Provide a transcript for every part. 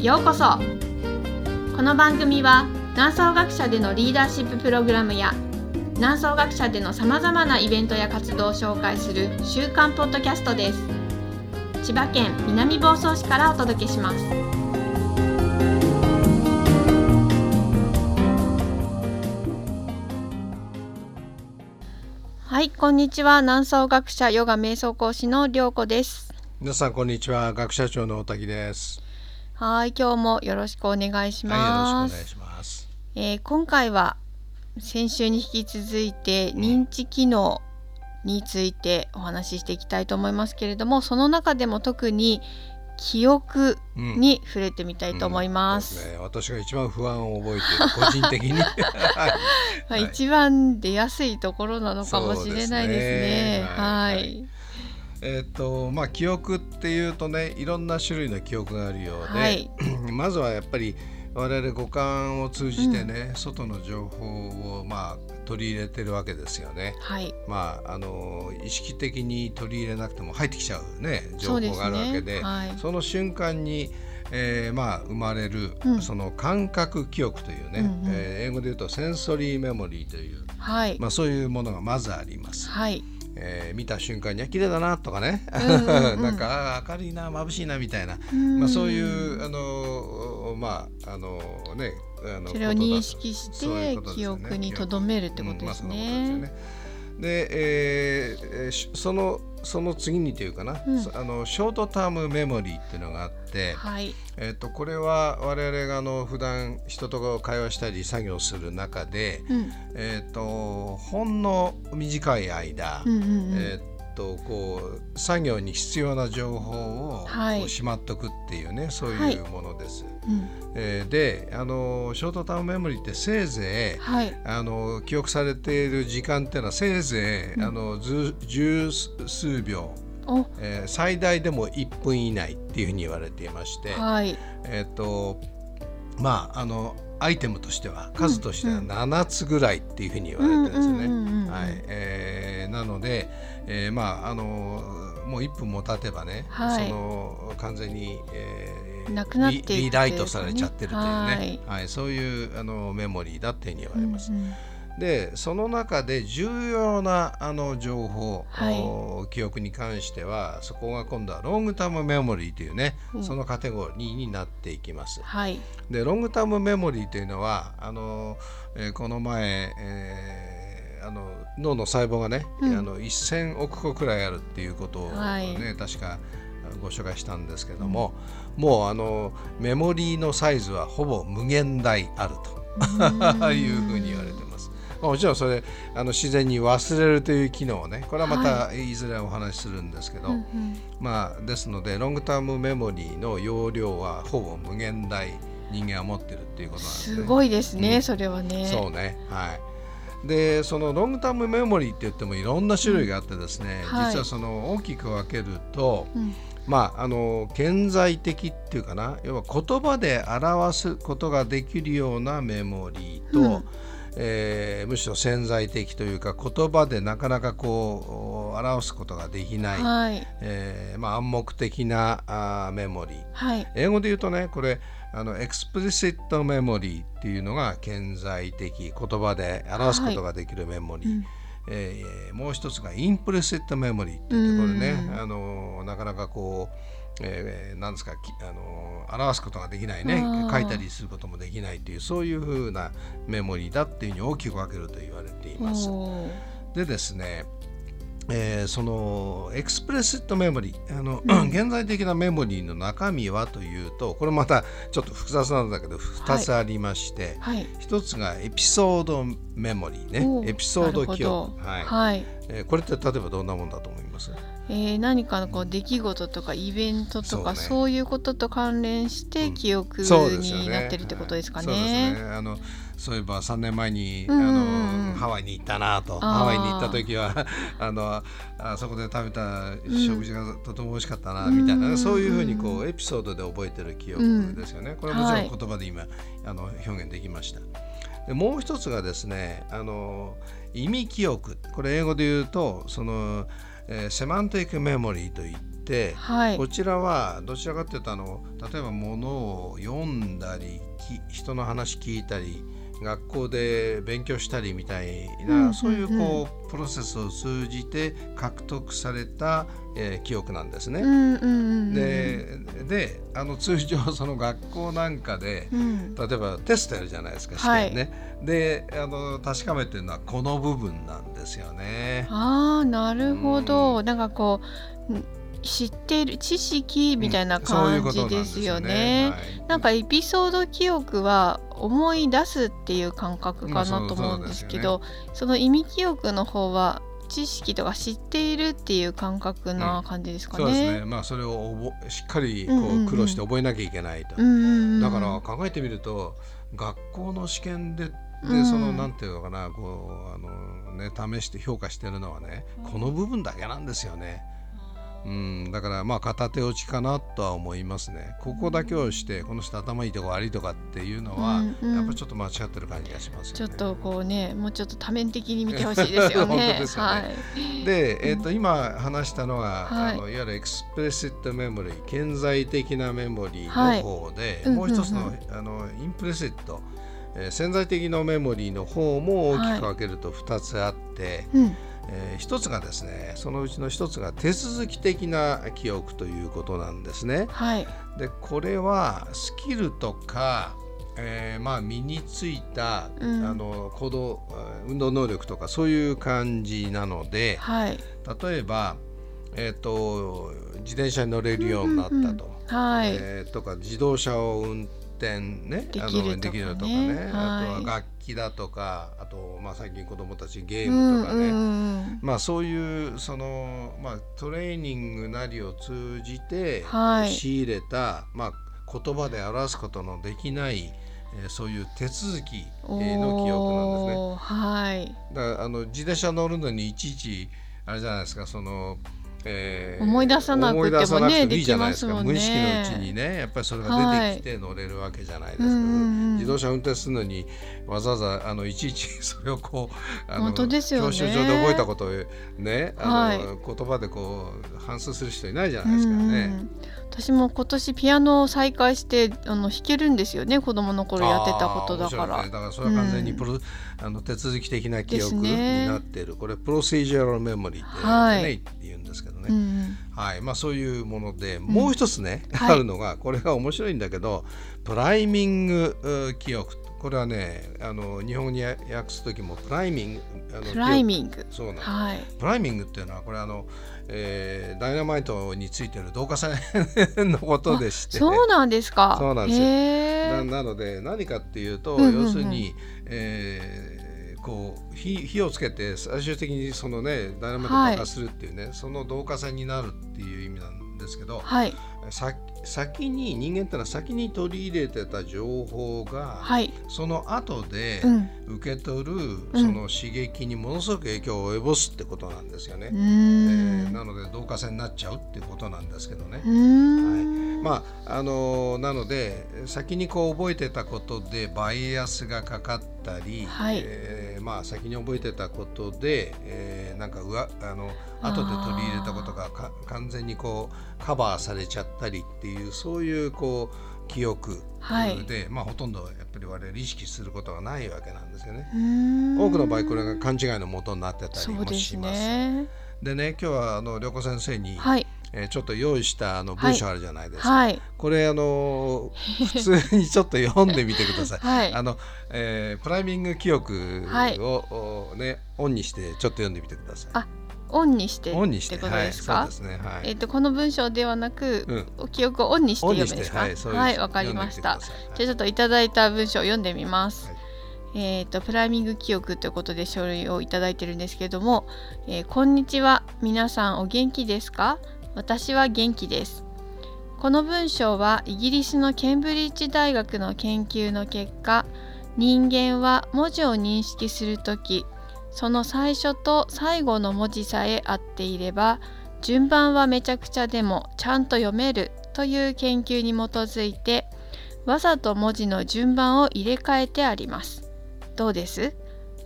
へようこそ。この番組は南総学者でのリーダーシッププログラムや南総学者でのさまざまなイベントや活動を紹介する週刊ポッドキャストです。千葉県南房総市からお届けします。はいこんにちは。南総学者ヨガ瞑想講師の涼子です。皆さんこんにちは。学者長の大滝です。はい今日もよろしくお願いします、はい、よろしくお願いします、えー今回は先週に引き続いて認知機能についてお話ししていきたいと思いますけれどもその中でも特に記憶うんに触れてみたいと思います。そうですね、私が一番不安を覚えている個人的に。はい。一番出やすいところなのかもしれないですね。すね。ははい。い、えっとまあ記憶っていうとねいろんな種類の記憶があるようで、はい。まずはやっぱり我々五感を通じてね、外の情報をまあ取り入れてるわけですよね。はい、まああの意識的に取り入れなくても入ってきちゃうね情報があるわけでね。はい、その瞬間に、えーまあ、生まれる、うん。その感覚記憶というね、うんうん。えー英語で言うとセンソリーメモリーという、はい、まあ、そういうものがまずあります。はい、えー見た瞬間にあ綺麗だなとかね、うんうんうん。なんか明るいな眩しいなみたいな、うん。まあ、そういうあのまああのねあのそれを認識してね。憶に留めるってことですうんまあそでね。えーそのその次にというかな、うん。そあのショートタームメモリーっていうのがあって、はい、えー、とこれは我々があの普段人と会話したり作業する中で、うん、えー、とほんの短い間、うん、うん、うん、えーとこう作業に必要な情報を、はい。こうしまっとくっていうねそうはいいうものです。うん、えーであのショートタームメモリーってせいぜいはい、あの記憶されている時間っていうのはせいぜい、あのず十数秒、お、えー最大でも1分以内っていうふうに言われていまして、はい、えっ、とまああのアイテムとしては数としては7つぐらいっていうふうに言われてるんですよね。はい。えーなので、えーまああのもう1分も経てばね、はい。その完全に、えーなくなっていくリリライトされちゃってるというね、ははい。そういうあのメモリーだっていうふうに言われます。うんうんでその中で重要なあの情報、はい。お記憶に関してはそこが今度はロングタームメモリーというね、うん。そのカテゴリーになっていきます。はい、でロングタームメモリーというのはあの、えーこの前、えーあの脳の細胞がね、うん。あの1,000億個くらいあるっていうことをね、はい。確かご紹介したんですけども、もうあのメモリーのサイズはほぼ無限大あると いうふうに言われてます。まあもちろんそれあの自然に忘れるという機能をねこれはまたい。ずれお話しするんですけど、うんうん。まあですのでロングタームメモリーの容量はほぼ無限大人間は持ってるっていうことなんですね。すごいですね、うん。それはね。そうねはい。でそのロングタームメモリーって言ってもいろんな種類があってですね、はい。実はその大きく分けると、うん。まああの顕在的っていうかな要は言葉で表すことができるようなメモリーと、うんえーむしろ潜在的というか言葉でなかなかこう表すことができない、はい、えーまあ、暗黙的なあーメモリー。はい、英語で言うとねこれあの explicit memory っていうのが顕在的言葉で表すことができるメモリー、うんえーもう一つが implicit memory って言ってこれね。うん。あのなかなかこう、えーなんですかきあの表すことができないね。書いたりすることもできないっていうそういうふうなメモリーだっていうふうに大きく分けると言われています。でですね、えーその explicit memory あの、うん。顕在的なメモリーの中身はというとこれまたちょっと複雑なんだけど2つありまして、はい、一つがエピソードメモリーおねエピソード記憶、はい。はい、えーこれって例えばどんなもんだと思います？えー何かのこう出来事とかイベントとかそう,、ね。いうことと関連してうん。記憶になってるってことですかね。はいそうですね。あのそういえば3年前に、うんあのハワイに行ったなと。ハワイに行った時は あのあそこで食べた食事がとても美味しかったな、うんみたいな、そういうふうにこうエピソードで覚えてる記憶ですよね、これはもちろん言葉で今、あの表現できましたでもう一つがですねあの意味記憶。これ英語で言うとその、えーセマンティックメモリーといってて、はい。こちらはどちらかというとあの例えば物を読んだりき人の話聞いたり学校で勉強したりみたいな、そういうこうプロセスを通じて獲得された、えー記憶なんですね。うんうんうんうん。でであの通常その学校なんかでうん。例えばテストやるじゃないですか試験ね。であの確かめてるのはこの部分なんですよね。ああなるほど、うなんかこうん知っている知識みたいな感じですよね。はい。なんかエピソード記憶は思い出すっていう感覚かなと思うんですけど、その意味記憶の方は知識とか知っているっていう感覚な感じですかね。そうですね。まあそれを覚しっかりこうんうんうんう苦労して覚えなきゃいけないと。うんうんうん、だから考えてみると学校の試験ででうんそのなんていうのかなこうあのね試して評価してるのはねこの部分だけなんですよね。うん、だからまあ片手落ちかなとは思いますね。ここだけをしてこの人頭いいとか悪いとかっていうのは、うんうんやっぱりちょっと間違ってる感じがしますよね。ちょっとこうねもうちょっと多面的に見てほしいですよね。本当ですよねはい。で、えー、と今話したのは、はいい、あのいわゆるエクスプレシットメモリー顕在的なメモリはいーの方で、うんもう一つの,、うんうんあのインプレシット、えー潜在的なメモリーの方も大きく分けると2つあって、うんえー一つがですねそのうちの一つが手続き的な記憶ということなんですね。はい。でこれはスキルとか、えーまあ、身についた、うん。あの行動あ運動能力とかそういう感じなのではい。例えば、えー、と自転車に乗れるようになったと、はい、えーとか自動車を運転ねであのできるとかね、あとは楽器だとかあと、まあ、最近子どもたちゲーうんムとかね、まあ、そういうその、まあ、トレーニングなりを通じて、はい。仕入れた、まあ、言葉で表すことのできない、えーそういう手続きえーの記憶なんですね。はい。だからあの自転車乗るのにいちいちあれじゃないですかその、えー思い出さなくてもね思い出さなくてもいいじゃないですか。ね。無意識のうちにねやっぱりそれが出てきて乗れるわけじゃないですか、うんうんうん。自動車運転するのにわざわざあのいちいち それをこうあの本当ですよね。教習所で覚えたことをねあの、はい。言葉でこう反芻する人いないじゃないですかね。うんうん私も今年ピアノを再開してあの弾けるんですよね。子供の頃やってたことだから、ね、だからそれは完全にプロ、あの手続き的な記憶になっている、これプロセージャルメモリーって,、はい。ね、言うんですけどね、うんうん。はい。まあ、そういうものでもう一つね、はい。あるのがこれが面白いんだけどプライミング記憶これはねあの日本語に訳す時もプライミングあのプライ記ミング。憶そうなんはい。プライミングっていうのはこれあの、えーダイナマイトについてる導火線のことでして。そうなんですか。そうなんですよ。ななので何かっていうと、うんうんうん。要するに、えーこう火火をつけて最終的にそのねダイナマイトはい。爆発するっていうね、その導火線になるっていう意味なんですけど、はい。さ先に人間ってのは先に取り入れてた情報が、はい。その後でうん。受け取るん。その刺激にものすごく影響を及ぼすってことなんですよね。えん。ーなので導火線になっちゃうってことなんですけどね。うーんまああのなので先にこう覚えてたことでバイアスがかかったり、はい。えーまあ、先に覚えてたことで、えーなんかうわあの後で取り入れたことがか完全にこうカバーされちゃったりっていうそういうこう記憶で、はい。まあ、ほとんどやっぱり我々意識することがないわけなんですよね。多くの場合これが勘違いのもとになってたりもします。ね。でね今日はあの涼子先生に、はいえーちょっと用意したあの文章あるじゃないですか。はい。これあの普通にちょっと読んでみてください。はい。あの、えープライミング記憶を、ねオンにしてちょっと読んでみてください。あオンにしてオンにしてことはいですか、そうですねはい。えっ、とこの文章ではなく、うん。お記憶をオンにして読むんですか？はいわかりました。じゃあちょっといただいた文章を読んでみます、はい。えっ、とプライミング記憶ということで書類をいただいてるんですけども、えーこんにちは皆さんお元気ですか？私は元気です。この文章はイギリスのケンブリッジ大学の研究の結果人間は文字を認識するときその最初と最後の文字さえ合っていれば順番はめちゃくちゃでもちゃんと読めるという研究に基づいてわざと文字の順番を入れ替えてあります。どうです？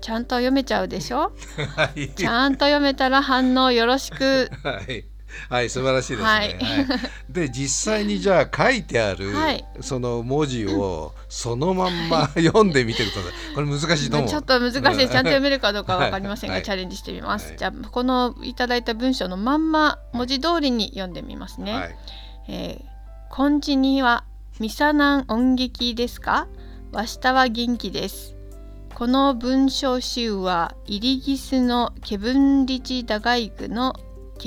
ちゃんと読めちゃうでしょ？はい。ちゃんと読めたら反応よろしく。はい はい素晴らしいですね。ははい。い、で実際に じゃあ書いてある、はい。その文字をそのまんま読んでみてください。これ難しいと思う。ちょっと難しいちゃんと読めるかどうかわかりませんが、はい。チャレンジしてみます、はい。じゃあこのいただいた文章のまんま文字通りに読んでみますね、はい。えーこんちにはミサナン音劇ですか？わしたは元気です。この文章集はイリギスのケブンリチダガイクの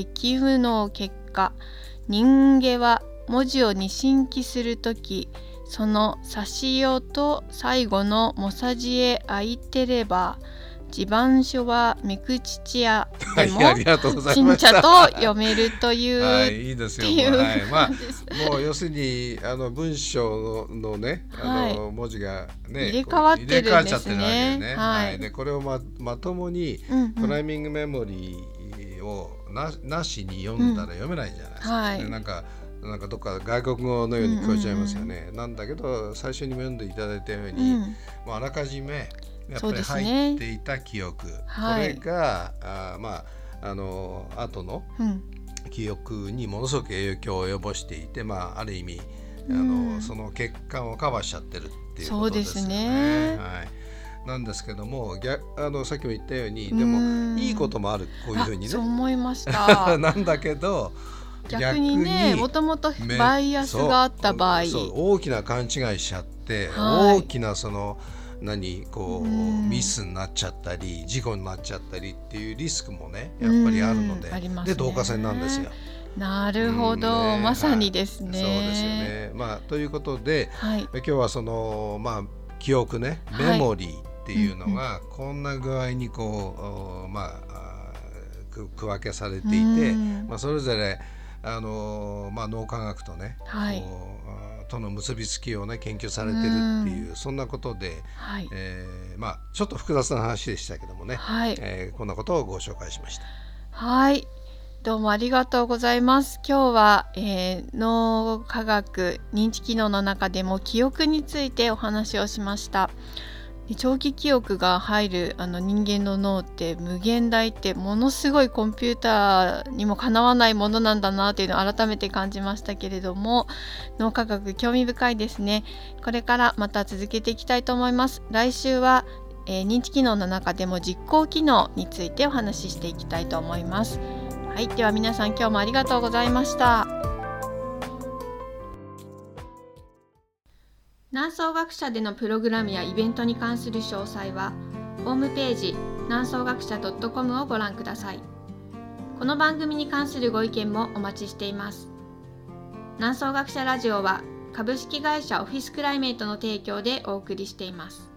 激務の結果。人間は文字を二進記するときその差しよと最後のもさじへ空いてれば地盤書はめくちちやでもはいありがとうございちんました。ちゃと読めるという、はいいいですよ。はい。まあもう要するにあの文章のねあの文字がね入れ替わってるんですね。ね。はい。でこれをままともにうんうん。クライミングメモリーをななしに読んだら読めないじゃないですか。はい。でなんかなんかどっか外国語のように聞こえちゃいますよね。なんだけど最初に読んでいただいたように、うん。もうあらかじめやっそうぱり入っていた記憶、はい。これがあーまああの後のうん。記憶にものすごく影響を及ぼしていて、まあ、ある意味あうん。のその欠陥をカバーしちゃってるっていうそうですことですね。はい、なんですけども逆あのさっきも言ったようにでうん。もいいこともあるこういうふうにあそうね。思いました。なんだけど逆にねもともとめバイアスがあった場合。大きな勘違いしちゃって、はい。大きなその何こううん。ミスになっちゃったり事故になっちゃったりっていうリスクもねやっぱりあるのでね。で導火線なんですよ。なるほど、うんねまさにですね、はい。そうですよね。まあということではい。今日はそのまあ記憶ねはいメモリーっていうのがこんな具合にこう、おまあ区分けされていて、うん。まあ、それぞれあの、まあ、脳科学とね、はい。との結びつきをね研究されてるっていう、そんなことで、はい。えーまあ、ちょっと複雑な話でしたけどもね、はい。えーこんなことをご紹介しました。はい。どうもありがとうございます。今日は、えー脳科学認知機能の中でも記憶についてお話をしました。で長期記憶が入るあの人間の脳って無限大ってものすごいコンピューターにもかなわないものなんだなっていうのを改めて感じましたけれども脳科学興味深いですねこれからまた続けていきたいと思います来週はえー認知機能の中でも実行機能についてお話ししていきたいと思います。はい、では皆さん今日もありがとうございました。南総学者でのプログラムやイベントに関する詳細はホームページ南総学者 .com をご覧ください。この番組に関するご意見もお待ちしています。南総学者ラジオは株式会社オフィスクライメートの提供でお送りしています。